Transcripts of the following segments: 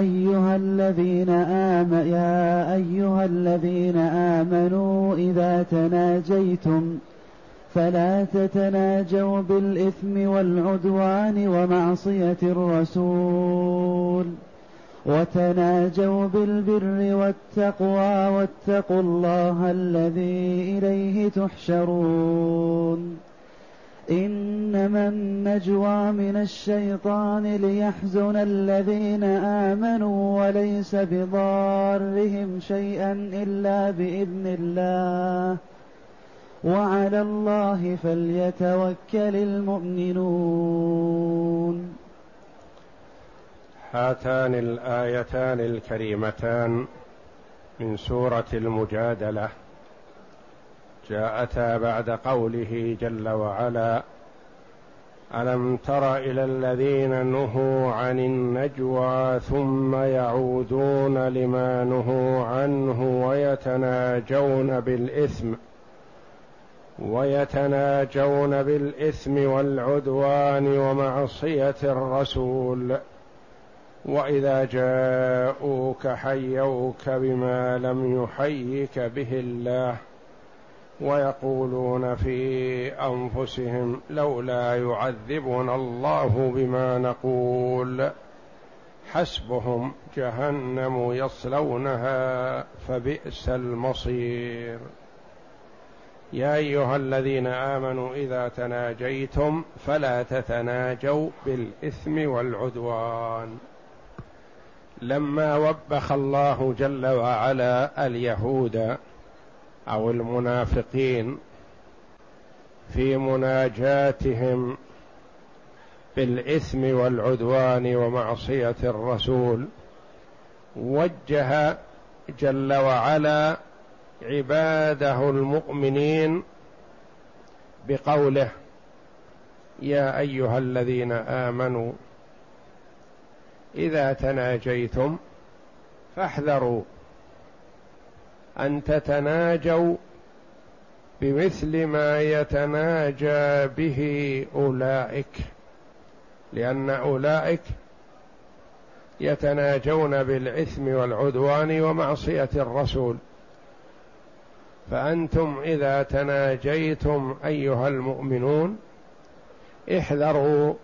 أيها الذين آمنوا يا أيها الذين آمنوا إذا تناجيتم فلا تتناجوا بالإثم والعدوان ومعصية الرسول وتناجوا بالبر والتقوى واتقوا الله الذي إليه تحشرون إنما النجوى من الشيطان ليحزن الذين آمنوا وليس بضارهم شيئا إلا بإذن الله. وعلى الله فليتوكل المؤمنون. هاتان الآيتان الكريمتان من سورة المجادلة. جاءتا بعد قوله جل وعلا ألم تر إلى الذين نهوا عن النجوى ثم يعودون لما نهوا عنه ويتناجون بالإثم ويتناجون بالإثم والعدوان ومعصية الرسول وإذا جاءوك حيوك بما لم يحيك به الله. ويقولون في أنفسهم لولا يعذبنا الله بما نقول. حسبهم جهنم يصلونها فبئس المصير. يا أيها الذين آمنوا إذا تناجيتم فلا تتناجوا بالإثم والعدوان. لما وبخ الله جل وعلا اليهود أو المنافقين في مناجاتهم بالإثم والعدوان ومعصية الرسول وجه جل وعلا عباده المؤمنين بقوله يا أيها الذين آمنوا إذا تناجيتم فاحذروا أن تتناجوا بمثل ما يتناجى به أولئك لأن أولئك يتناجون بالإثم والعدوان ومعصية الرسول. فأنتم إذا تناجيتم أيها المؤمنون احذروا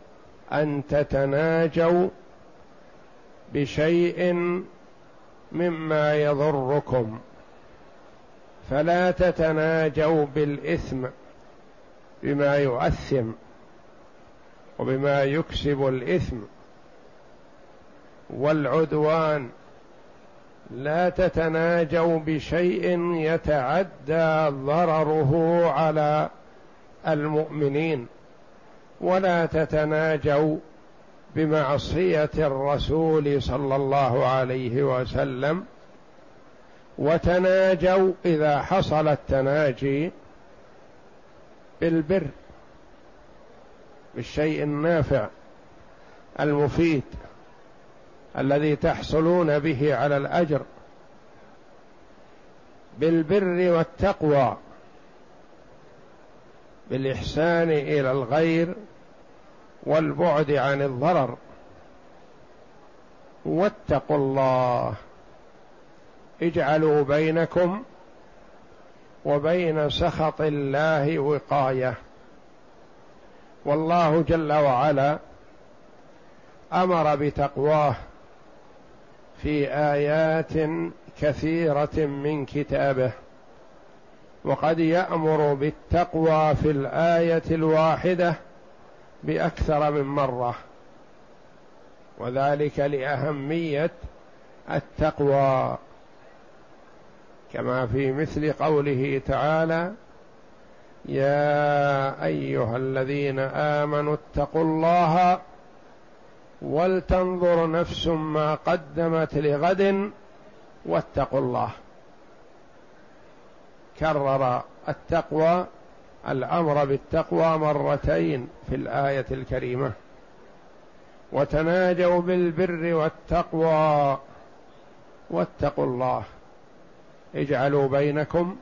أن تتناجوا بشيء مما يضركم. فلا تتناجوا بالإثم بما يؤثم وبما يكسب الإثم والعدوان. لا تتناجوا بشيء يتعدى ضرره على المؤمنين. ولا تتناجوا بمعصية الرسول صلى الله عليه وسلم وتناجوا إذا حصل التناجي بالبر بالشيء النافع المفيد الذي تحصلون به على الأجر. بالبر والتقوى بالإحسان إلى الغير والبعد عن الضرر. واتقوا الله. اجعلوا بينكم وبين سخط الله وقاية. والله جل وعلا أمر بتقواه في آيات كثيرة من كتابه وقد يأمر بالتقوى في الآية الواحدة بأكثر من مرة وذلك لأهمية التقوى. كما في مثل قوله تعالى يا أيها الذين آمنوا اتقوا الله ولتنظر نفس ما قدمت لغد واتقوا الله. كرر التقوى الأمر بالتقوى مرتين في الآية الكريمة. وتناجوا بالبر والتقوى واتقوا الله. اجعلوا بينكم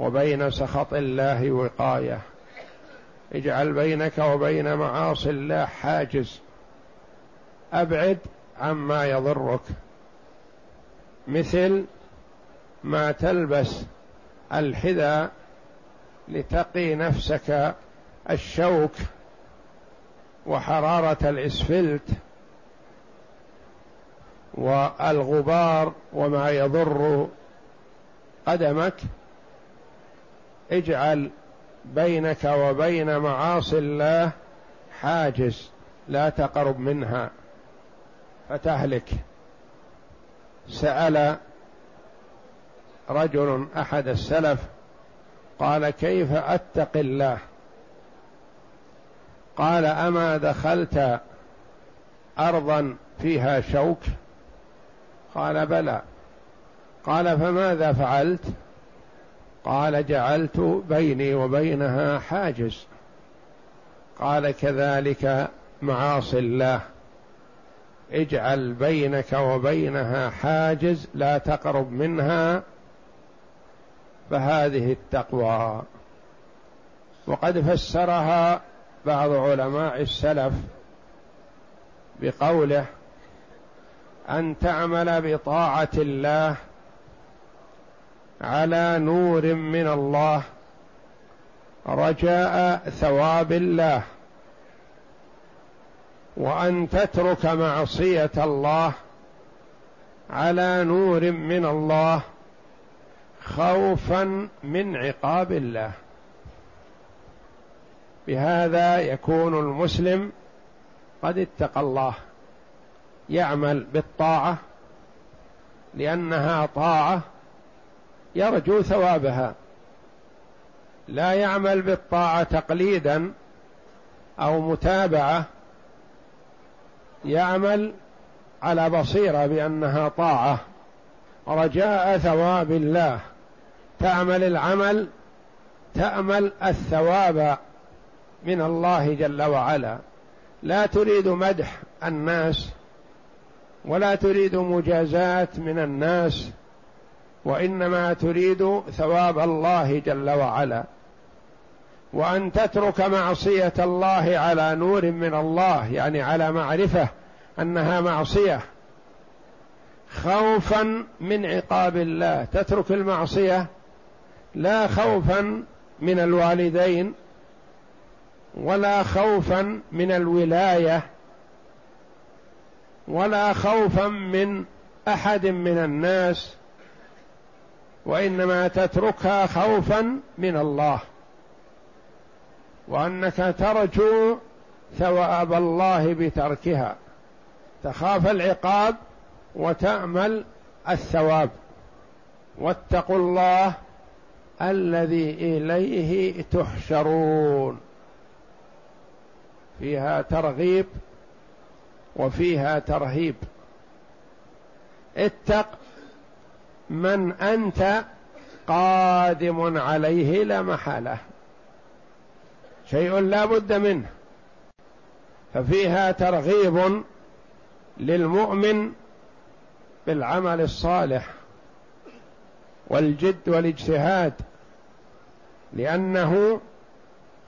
وبين سخط الله وقاية. اجعل بينك وبين معاصي الله حاجز. أبعد عما يضرك. مثل ما تلبس الحذاء لتقي نفسك الشوك وحرارة الإسفلت والغبار وما يضر قدمك اجعل بينك وبين معاصي الله حاجز لا تقرب منها. فتهلك. سأل رجل أحد السلف قال كيف أتقي الله؟ قال أما دخلت أرضا فيها شوك؟ قال بلى. قال فماذا فعلت؟ قال جعلت بيني وبينها حاجز. قال كذلك معاصي الله. اجعل بينك وبينها حاجز لا تقرب منها. فهذه التقوى. وقد فسرها بعض علماء السلف بقوله أن تعمل بطاعة الله على نور من الله رجاء ثواب الله. وأن تترك معصية الله على نور من الله خوفا من عقاب الله. بهذا يكون المسلم قد اتقى الله يعمل بالطاعة لأنها طاعة يرجو ثوابها. لا يعمل بالطاعة تقليدا أو متابعة. يعمل على بصيرة بأنها طاعة. رجاء ثواب الله. تعمل العمل تأمل الثواب من الله جل وعلا. لا تريد مدح الناس ولا تريد مجازات من الناس. وإنما تريد ثواب الله جل وعلا. وأن تترك معصية الله على نور من الله يعني على معرفة أنها معصية. خوفا من عقاب الله. تترك المعصية لا خوفا من الوالدين ولا خوفا من الولاية ولا خوفا من أحد من الناس. وإنما تتركها خوفا من الله. وأنك ترجو ثواب الله بتركها. تخاف العقاب وتأمل الثواب. واتقوا الله الذي إليه تحشرون. فيها ترغيب وفيها ترهيب. اتق من أنت قادم عليه لا محالة. شيء لا بد منه. ففيها ترغيب للمؤمن بالعمل الصالح والجد والاجتهاد لأنه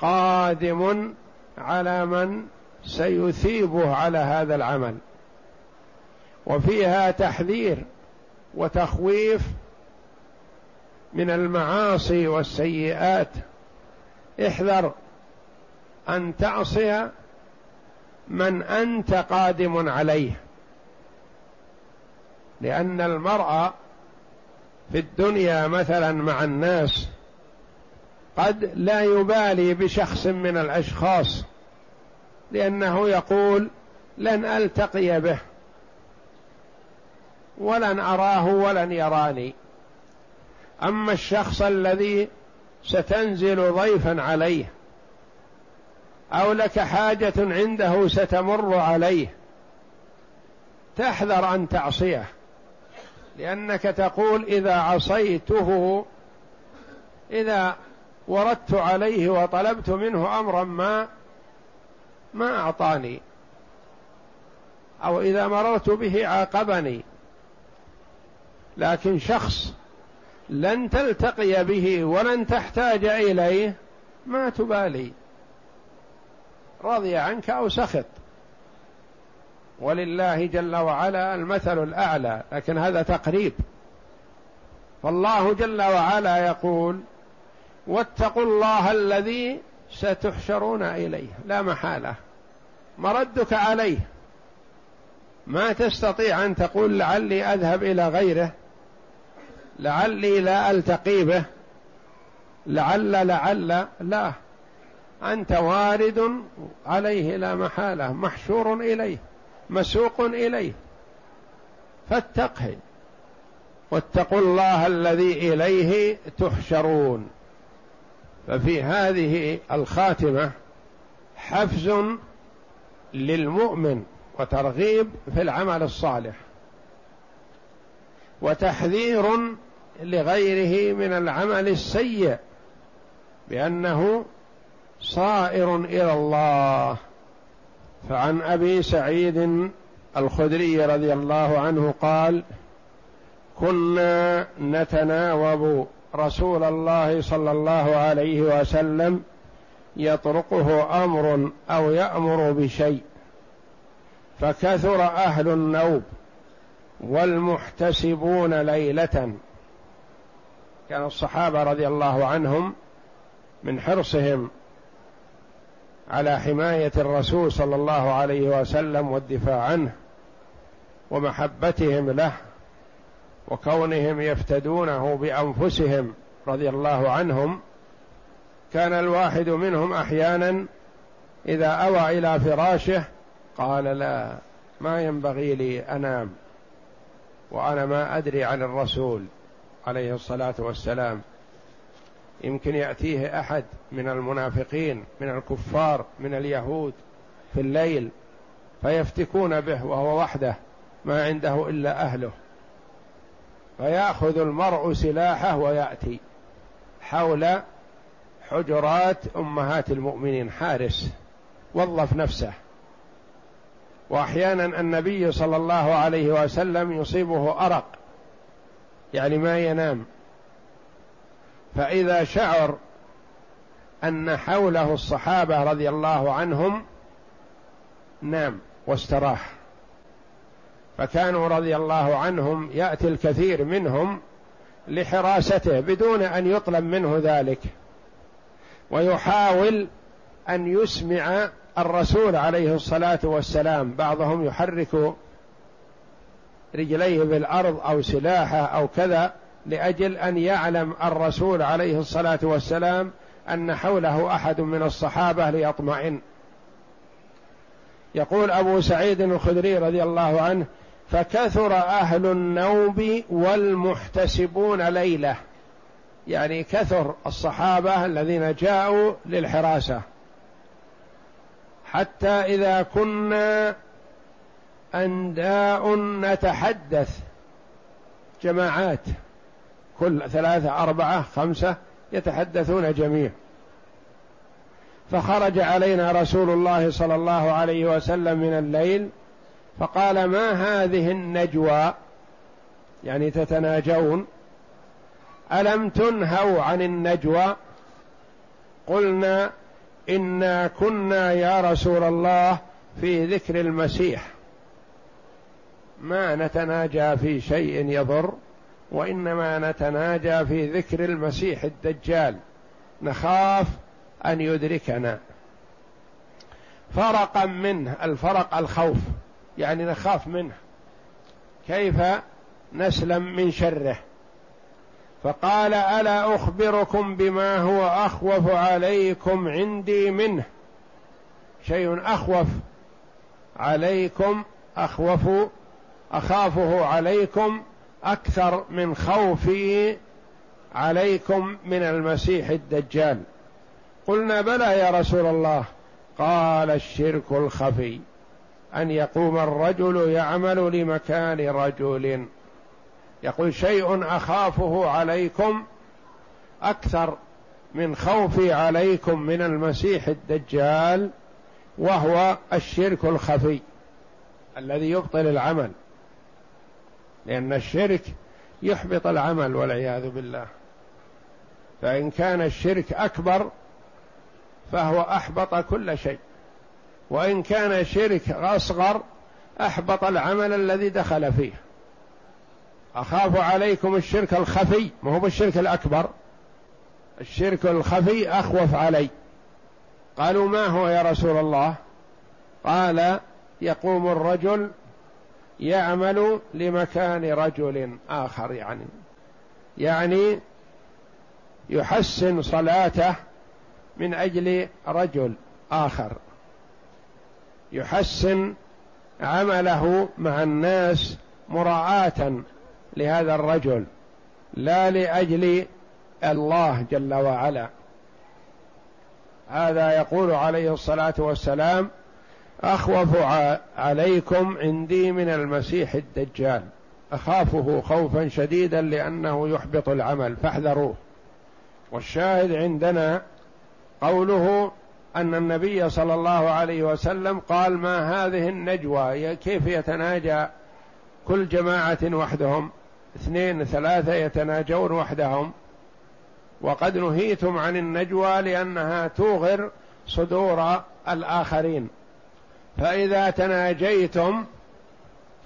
قادم على من سيثيبه على هذا العمل. وفيها تحذير وتخويف من المعاصي والسيئات. احذر أن تعصي من أنت قادم عليه لأن المرء في الدنيا مثلا مع الناس قد لا يبالي بشخص من الأشخاص لأنه يقول لن ألتقي به. ولن أراه ولن يراني. أما الشخص الذي ستنزل ضيفا عليه أو لك حاجة عنده ستمر عليه تحذر أن تعصيه لأنك تقول إذا عصيته إذا وردت عليه وطلبت منه أمرا ما ما أعطاني أو إذا مررت به عاقبني. لكن شخص لن تلتقي به ولن تحتاج إليه ما تبالي. رضي عنك أو سخط. ولله جل وعلا المثل الأعلى لكن هذا تقريب. فالله جل وعلا يقول واتقوا الله الذي ستحشرون إليه. لا محالة. مردك عليه. ما تستطيع أن تقول لعلي أذهب إلى غيره. لعلي لا ألتقي به. لعل لعل لا. أنت وارد عليه لا محالة محشور إليه مسوق إليه. فاتقه واتقوا الله الذي إليه تحشرون. ففي هذه الخاتمة حفز للمؤمن وترغيب في العمل الصالح. وتحذير لغيره من العمل السيء بأنه صائر إلى الله. فعن أبي سعيد الخدري رضي الله عنه قال كنا نتناوب رسول الله صلى الله عليه وسلم يطرقه أمر أو يأمر بشيء فكثر أهل النوب والمحتسبون ليلة كان الصحابة رضي الله عنهم من حرصهم على حماية الرسول صلى الله عليه وسلم والدفاع عنه ومحبتهم له وكونهم يفتدونه بأنفسهم رضي الله عنهم كان الواحد منهم أحيانا إذا أوى إلى فراشه قال لا ما ينبغي لي أنام وأنا ما أدري عن الرسول. عليه الصلاة والسلام. يمكن يأتيه أحد من المنافقين من الكفار من اليهود في الليل فيفتكون به وهو وحده ما عنده إلا أهله. فيأخذ المرء سلاحه ويأتي حول حجرات أمهات المؤمنين حارس وظف نفسه. وأحيانا النبي صلى الله عليه وسلم يصيبه أرق يعني ما ينام. فإذا شعر أن حوله الصحابة رضي الله عنهم نام واستراح. فكانوا رضي الله عنهم يأتي الكثير منهم لحراسته بدون أن يطلب منه ذلك. ويحاول أن يسمع الرسول عليه الصلاة والسلام. بعضهم يحرك رجليه بالارض أو سلاحه أو كذا لأجل أن يعلم الرسول عليه الصلاة والسلام أن حوله أحد من الصحابة ليطمئن. يقول أبو سعيد الخدري رضي الله عنه فكثر أهل النوب والمحتسبون ليلة. يعني كثر الصحابة الذين جاءوا للحراسة. حتى إذا كنا أنداء نتحدث. جماعات. كل ثلاثة أربعة خمسة يتحدثون جميع. فخرج علينا رسول الله صلى الله عليه وسلم من الليل فقال ما هذه النجوى؟ يعني تتناجون. ألم تنهوا عن النجوى؟ قلنا إنا كنا يا رسول الله في ذكر المسيح. ما نتناجى في شيء يضر وإنما نتناجى في ذكر المسيح الدجال. نخاف أن يدركنا. فرقا منه الفرق الخوف. يعني نخاف منه. كيف نسلم من شره؟ فقال ألا أخبركم بما هو أخوف عليكم عندي منه؟ شيء أخوف. عليكم أخوف أخافه عليكم أكثر من خوفي عليكم من المسيح الدجال. قلنا بلى يا رسول الله. قال الشرك الخفي. أن يقوم الرجل يعمل لمكان رجل. يقول شيء أخافه عليكم أكثر من خوفي عليكم من المسيح الدجال وهو الشرك الخفي الذي يبطل العمل. لأن الشرك يحبط العمل والعياذ بالله. فإن كان الشرك أكبر فهو أحبط كل شيء. وإن كان شرك أصغر أحبط العمل الذي دخل فيه. أخاف عليكم الشرك الخفي ما هو بالشرك الأكبر. الشرك الخفي أخوف علي. قالوا ما هو يا رسول الله؟ قال يقوم الرجل يعمل لمكان رجل آخر يعني يعني يحسن صلاته من أجل رجل آخر. يحسن عمله مع الناس مراعاة لهذا الرجل لا لأجل الله جل وعلا. هذا يقول عليه الصلاة والسلام أخوف عليكم عندي من المسيح الدجال. أخافه خوفا شديدا لأنه يحبط العمل. فاحذروه. والشاهد عندنا قوله أن النبي صلى الله عليه وسلم قال ما هذه النجوى؟ كيف يتناجى كل جماعة وحدهم؟ اثنين ثلاثة يتناجون وحدهم. وقد نهيتم عن النجوى لأنها توغر صدور الآخرين. فإذا تناجيتم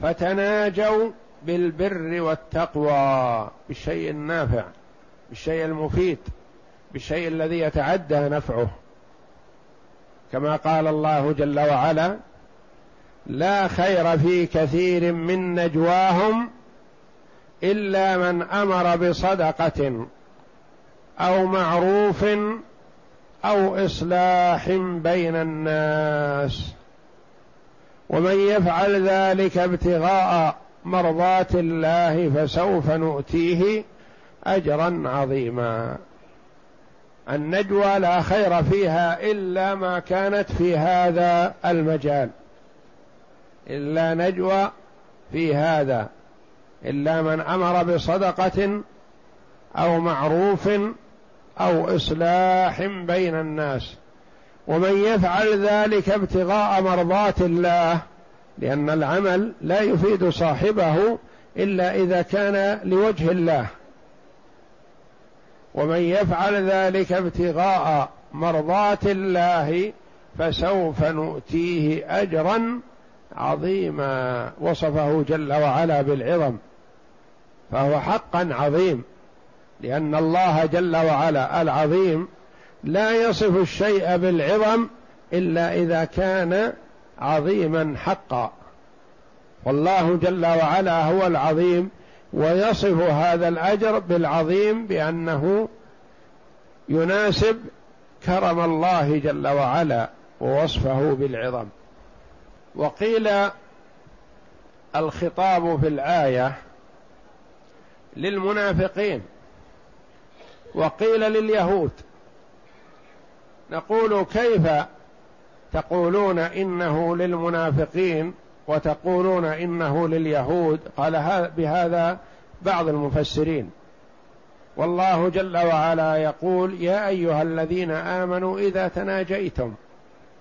فتناجوا بالبر والتقوى بالشيء النافع بالشيء المفيد بالشيء الذي يتعدى نفعه. كما قال الله جل وعلا لا خير في كثير من نجواهم إلا من أمر بصدقة أو معروف أو إصلاح بين الناس. ومن يفعل ذلك ابتغاء مرضات الله فسوف نؤتيه أجرا عظيما. النجوى لا خير فيها إلا ما كانت في هذا المجال. إلا نجوى في هذا. إلا من أمر بصدقة أو معروف أو إصلاح بين الناس. ومن يفعل ذلك ابتغاء مرضات الله لأن العمل لا يفيد صاحبه إلا إذا كان لوجه الله. ومن يفعل ذلك ابتغاء مرضات الله فسوف نؤتيه أجرا عظيما. وصفه جل وعلا بالعظم فهو حقا عظيم لأن الله جل وعلا العظيم لا يصف الشيء بالعظم إلا إذا كان عظيما حقا. والله جل وعلا هو العظيم ويصف هذا الأجر بالعظيم بأنه يناسب كرم الله جل وعلا ووصفه بالعظم. وقيل الخطاب في الآية للمنافقين وقيل لليهود نقول كيف تقولون إنه للمنافقين وتقولون إنه لليهود؟ قال بهذا بعض المفسرين. والله جل وعلا يقول يا أيها الذين آمنوا إذا تناجيتم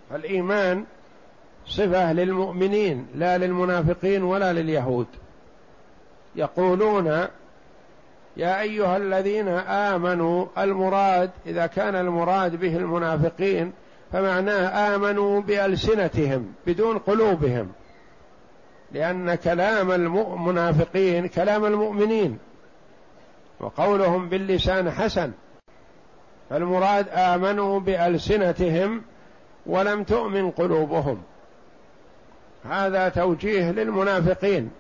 فالإيمان صفة للمؤمنين لا للمنافقين ولا لليهود. يقولون يا أيها الذين آمنوا المراد إذا كان المراد به المنافقين فمعناه آمنوا بألسنتهم بدون قلوبهم. لأن كلام المنافقين كلام المؤمنين وقولهم باللسان حسن. فالمراد آمنوا بألسنتهم ولم تؤمن قلوبهم. هذا توجيه للمنافقين.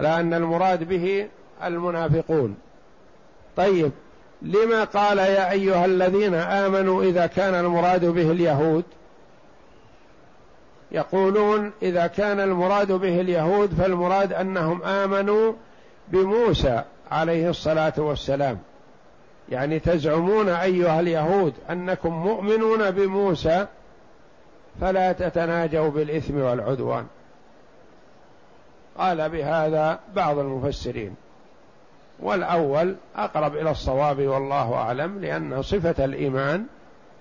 لأن المراد به المنافقون. طيب لما قال يا أيها الذين آمنوا إذا كان المراد به اليهود؟ يقولون إذا كان المراد به اليهود فالمراد أنهم آمنوا بموسى عليه الصلاة والسلام. يعني تزعمون أيها اليهود أنكم مؤمنون بموسى فلا تتناجوا بالإثم والعدوان. قال بهذا بعض المفسرين. والأول أقرب إلى الصواب والله أعلم لأن صفة الإيمان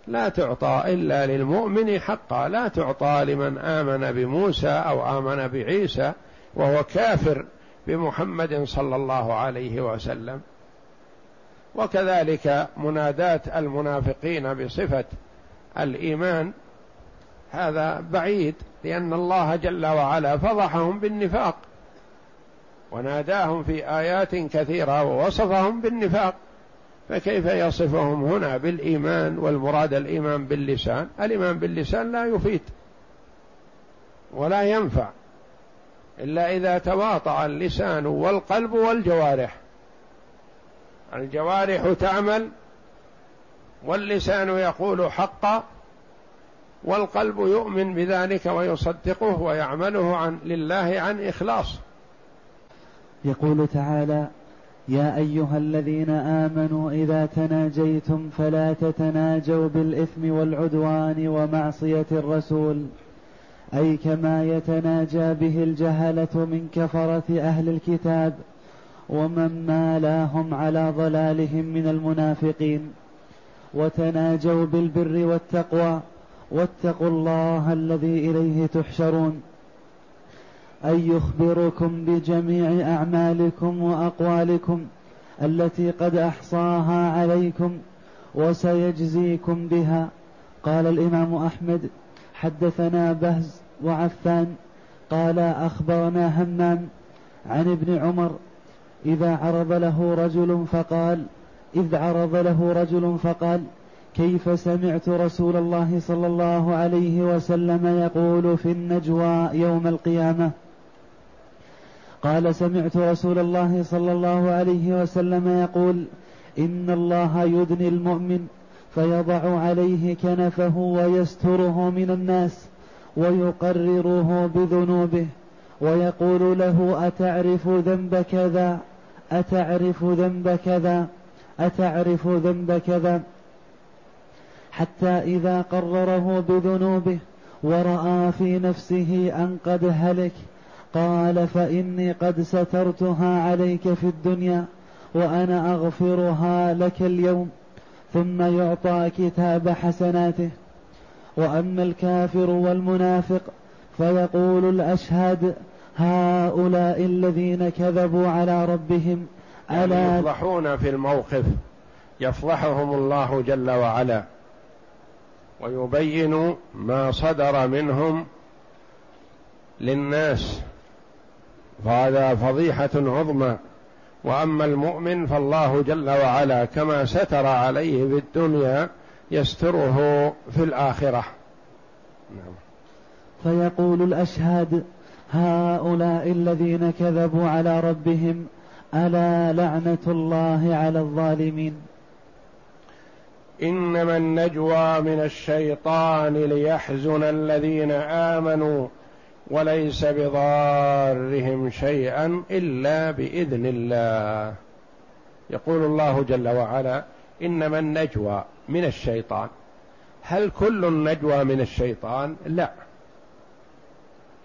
لا تعطى إلا للمؤمن حقا لا تعطى لمن آمن بموسى أو آمن بعيسى وهو كافر بمحمد صلى الله عليه وسلم. وكذلك مناداه المنافقين بصفة الإيمان هذا بعيد لأن الله جل وعلا فضحهم بالنفاق. وناداهم في آيات كثيرة ووصفهم بالنفاق. فكيف يصفهم هنا بالإيمان والمراد الإيمان باللسان؟ الإيمان باللسان لا يفيد ولا ينفع إلا إذا تواطأ اللسان والقلب والجوارح. الجوارح تعمل واللسان يقول حقا والقلب يؤمن بذلك ويصدقه ويعمله عن لله عن إخلاص. يقول تعالى يا أيها الذين آمنوا إذا تناجيتم فلا تتناجوا بالإثم والعدوان ومعصية الرسول. أي كما يتناجى به الجهلة من كفرة أهل الكتاب ومن مالاهم على ضلالهم من المنافقين. وتناجوا بالبر والتقوى واتقوا الله الذي إليه تحشرون. أن يخبركم بجميع أعمالكم وأقوالكم التي قد أحصاها عليكم وسيجزيكم بها. قال الإمام أحمد حدثنا بهز وعفان. قال أخبرنا همام عن ابن عمر إذا عرض له رجل فقال إذ عرض له رجل فقال كيف سمعت رسول الله صلى الله عليه وسلم يقول في النجوى يوم القيامة؟ قال سمعت رسول الله صلى الله عليه وسلم يقول إن الله يدني المؤمن فيضع عليه كنفه ويستره من الناس ويقرره بذنوبه ويقول له أتعرف ذنب كذا؟ أتعرف ذنب كذا؟ أتعرف ذنب كذا؟ حتى إذا قرره بذنوبه ورأى في نفسه أن قد هلك قال فإني قد سترتها عليك في الدنيا وأنا أغفرها لك اليوم ثم يعطى كتاب حسناته. وأما الكافر والمنافق فيقول الاشهاد هؤلاء الذين كذبوا على ربهم ألا يعني يفضحون في الموقف يفضحهم الله جل وعلا ويبين ما صدر منهم للناس. فهذا فضيحة عظمى. وأما المؤمن فالله جل وعلا كما ستر عليه في الدنيا يستره في الآخرة. نعم. فيقول الأشهاد هؤلاء الذين كذبوا على ربهم ألا لعنة الله على الظالمين؟ إنما النجوى من الشيطان ليحزن الذين آمنوا وليس بضارهم شيئا إلا بإذن الله. يقول الله جل وعلا إنما النجوى من الشيطان. هل كل النجوى من الشيطان؟ لا.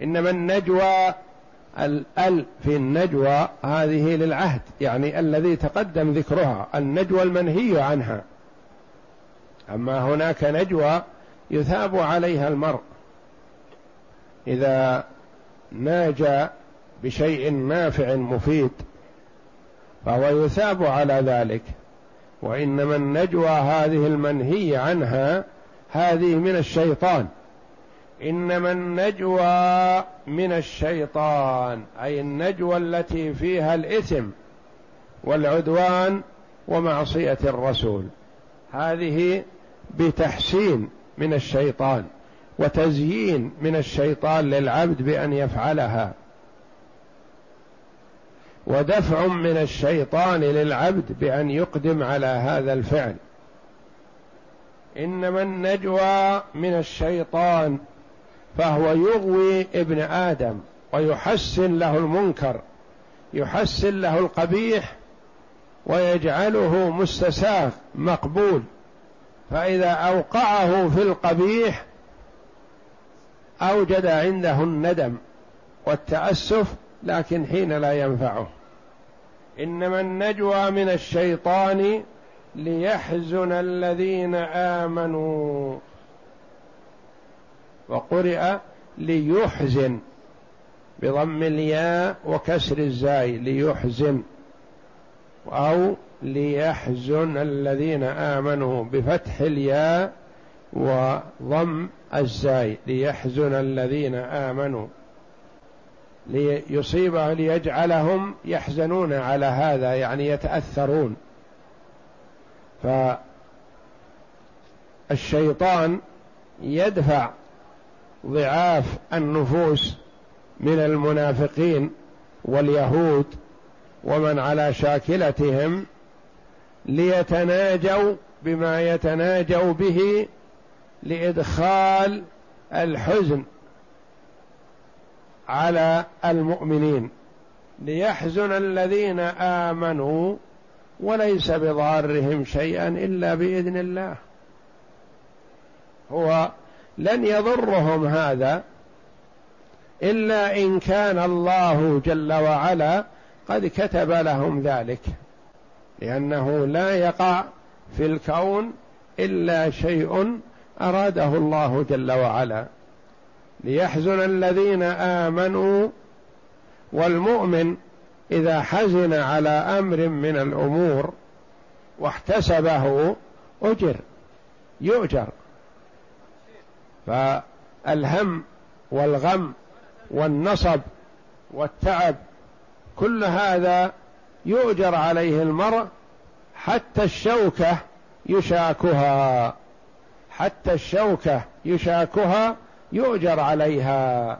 إنما النجوى الال في النجوى هذه للعهد يعني الذي تقدم ذكرها النجوى المنهي عنها. أما هناك نجوى يثاب عليها المرء. إذا ناجى بشيء نافع مفيد فهو يثاب على ذلك وإنما النجوى هذه المنهي عنها هذه من الشيطان. إنما النجوى من الشيطان أي النجوى التي فيها الإثم والعدوان ومعصية الرسول. هذه بتحسين من الشيطان. وتزيين من الشيطان للعبد بأن يفعلها. ودفع من الشيطان للعبد بأن يقدم على هذا الفعل. إنما النجوى من الشيطان فهو يغوي ابن آدم ويحسن له المنكر يحسن له القبيح ويجعله مستساغ مقبول. فإذا أوقعه في القبيح أوجد عنده الندم والتأسف لكن حين لا ينفعه. إنما النجوى من الشيطان ليحزن الذين آمنوا. وقرئ ليحزن بضم الياء وكسر الزاي ليحزن. أو ليحزن الذين آمنوا بفتح الياء وضم الزاي ليحزن الذين آمنوا ليصيب ليجعلهم يحزنون على هذا يعني يتأثرون. فالشيطان يدفع ضعاف النفوس من المنافقين واليهود ومن على شاكلتهم ليتناجوا بما يتناجوا به لإدخال الحزن على المؤمنين ليحزن الذين آمنوا وليس بضارهم شيئا إلا بإذن الله. هو لن يضرهم هذا إلا إن كان الله جل وعلا قد كتب لهم ذلك لأنه لا يقع في الكون إلا شيء أراده الله جل وعلا ليحزن الذين آمنوا والمؤمن إذا حزن على أمر من الأمور واحتسبه أجر يؤجر. فالهم والغم والنصب والتعب كل هذا يؤجر عليه المرء حتى الشوكة يشاكها. حتى الشوكة يشاكها يؤجر عليها.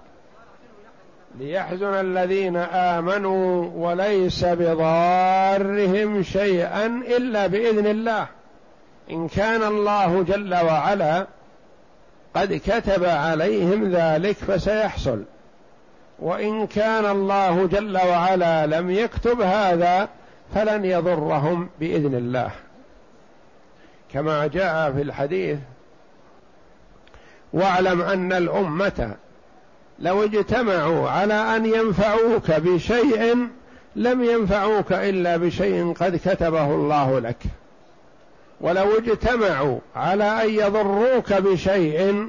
ليحزن الذين آمنوا وليس بضارهم شيئا إلا بإذن الله. إن كان الله جل وعلا قد كتب عليهم ذلك فسيحصل. وإن كان الله جل وعلا لم يكتب هذا فلن يضرهم بإذن الله. كما جاء في الحديث واعلم أن الأمة لو اجتمعوا على أن ينفعوك بشيء لم ينفعوك إلا بشيء قد كتبه الله لك. ولو اجتمعوا على أن يضروك بشيء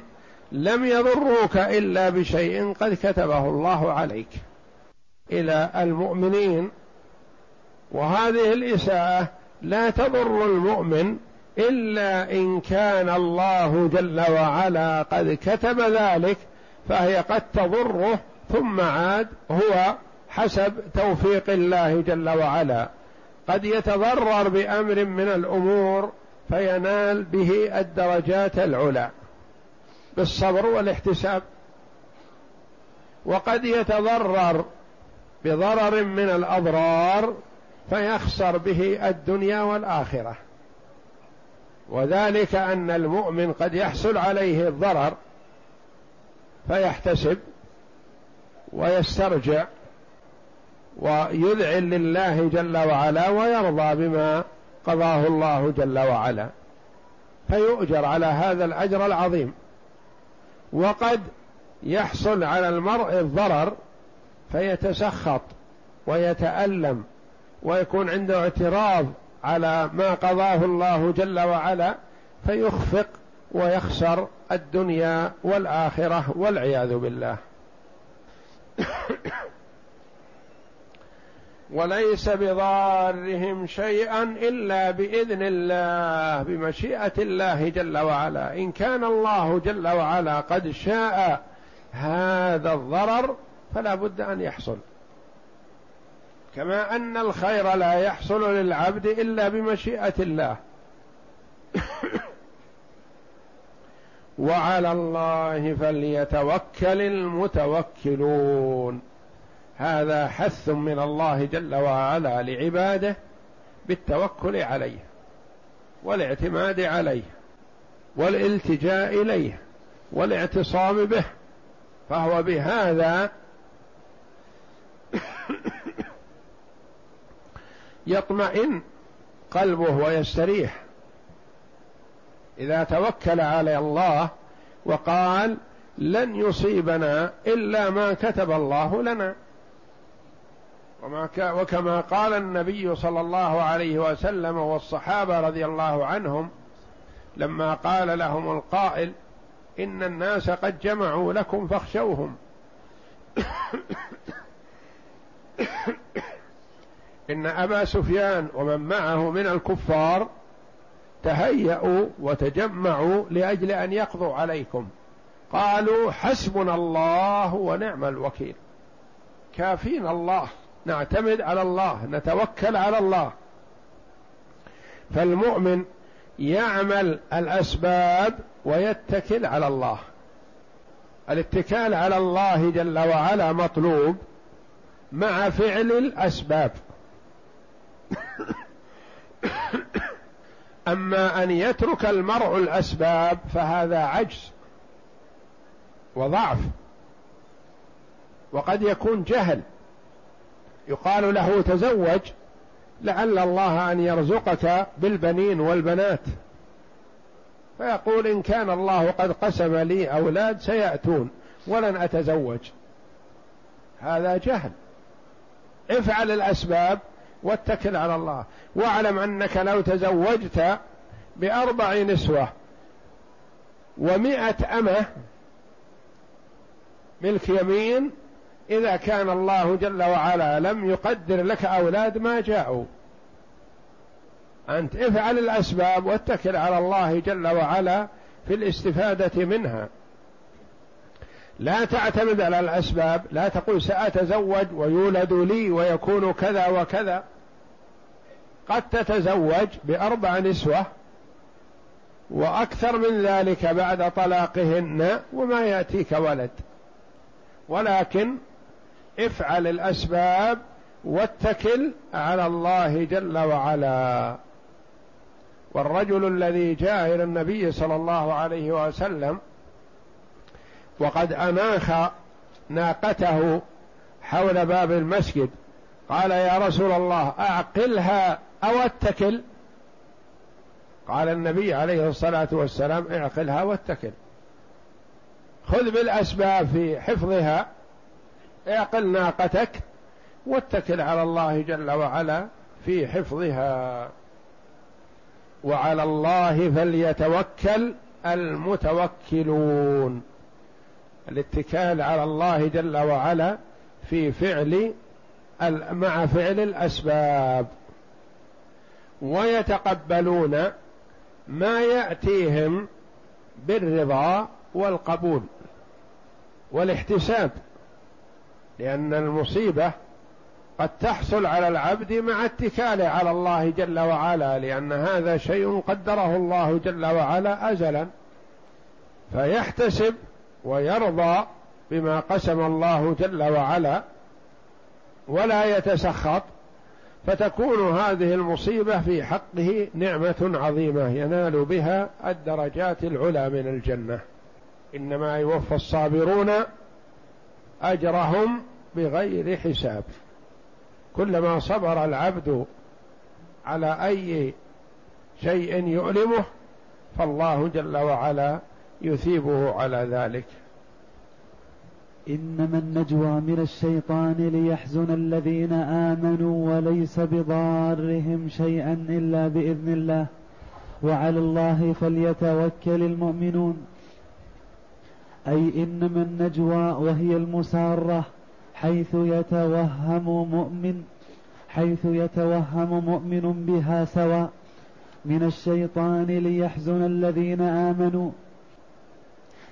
لم يضروك إلا بشيء قد كتبه الله عليك. إلى المؤمنين. وهذه الإساءة لا تضر المؤمن إلا إن كان الله جل وعلا قد كتب ذلك فهي قد تضره ثم عاد هو حسب توفيق الله جل وعلا. قد يتضرر بأمر من الأمور فينال به الدرجات العلى. بالصبر والاحتساب. وقد يتضرر بضرر من الأضرار فيخسر به الدنيا والآخرة. وذلك أن المؤمن قد يحصل عليه الضرر فيحتسب ويسترجع ويذعن لله جل وعلا ويرضى بما قضاه الله جل وعلا. فيؤجر على هذا الأجر العظيم. وقد يحصل على المرء الضرر فيتسخط ويتألم ويكون عنده اعتراض على ما قضاه الله جل وعلا فيخفق ويخسر الدنيا والآخرة والعياذ بالله. وليس بضارهم شيئا إلا بإذن الله بمشيئة الله جل وعلا. إن كان الله جل وعلا قد شاء هذا الضرر فلا بد أن يحصل. كما أن الخير لا يحصل للعبد إلا بمشيئة الله. وعلى الله فليتوكل المتوكلون. هذا حث من الله جل وعلا لعباده بالتوكل عليه والاعتماد عليه والالتجاء إليه والاعتصام به. فهو بهذا يطمئن قلبه ويستريح. إذا توكل على الله وقال لن يصيبنا إلا ما كتب الله لنا. وما وكما قال النبي صلى الله عليه وسلم والصحابة رضي الله عنهم لما قال لهم القائل إن الناس قد جمعوا لكم فاخشوهم. إن أبا سفيان ومن معه من الكفار تهيأوا وتجمعوا لأجل أن يقضوا عليكم. قالوا حسبنا الله ونعم الوكيل. كافينا الله. نعتمد على الله. نتوكل على الله. فالمؤمن يعمل الأسباب ويتكل على الله. الاتكال على الله جل وعلا مطلوب مع فعل الأسباب. أما أن يترك المرء الأسباب فهذا عجز وضعف وقد يكون جهل. يقال له تزوج لعل الله أن يرزقك بالبنين والبنات. فيقول إن كان الله قد قسم لي أولاد سيأتون ولن أتزوج. هذا جهل. افعل الأسباب واتكل على الله. واعلم أنك لو تزوجت بأربع نسوة ومائه أمة ملك يمين إذا كان الله جل وعلا لم يقدر لك أولاد ما جاءوا. أنت افعل الأسباب واتكل على الله جل وعلا في الاستفادة منها. لا تعتمد على الأسباب لا تقول سأتزوج ويولد لي ويكون كذا وكذا. قد تتزوج بأربع نسوة وأكثر من ذلك بعد طلاقهن وما يأتيك ولد. ولكن افعل الأسباب واتكل على الله جل وعلا. والرجل الذي جاء إلى النبي صلى الله عليه وسلم وقد أناخ ناقته حول باب المسجد قال يا رسول الله أعقلها أو اتكل. قال النبي عليه الصلاة والسلام اعقلها واتكل. خذ بالأسباب في حفظها اعقل ناقتك واتكل على الله جل وعلا في حفظها. وعلى الله فليتوكل المتوكلون. الاتكال على الله جل وعلا في فعل مع فعل الأسباب. ويتقبلون ما يأتيهم بالرضا والقبول والاحتساب لأن المصيبة قد تحصل على العبد مع اتكاله على الله جل وعلا لأن هذا شيء قدره الله جل وعلا أزلا. فيحتسب ويرضى بما قسم الله جل وعلا ولا يتسخط فتكون هذه المصيبة في حقه نعمة عظيمة ينال بها الدرجات العلى من الجنة. إنما يوفى الصابرون أجرهم بغير حساب. كلما صبر العبد على أي شيء يؤلمه فالله جل وعلا يثيبه على ذلك. إنما النجوى من الشيطان ليحزن الذين آمنوا وليس بضارهم شيئا إلا بإذن الله. وعلى الله فليتوكل المؤمنون. أي إنما النجوى وهي المسارة حيث يتوهم مؤمن حيث يتوهم مؤمن بها سواء. من الشيطان ليحزن الذين آمنوا.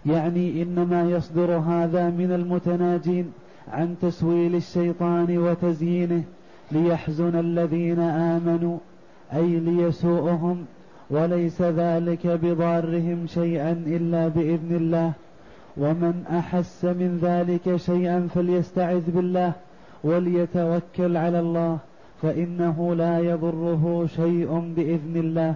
يعني إنما يصدر هذا من المتناجين عن تسويل الشيطان وتزيينه ليحزن الذين آمنوا أي ليسوءهم وليس ذلك بضارهم شيئا إلا بإذن الله. ومن أحس من ذلك شيئا فليستعذ بالله وليتوكل على الله فإنه لا يضره شيء بإذن الله.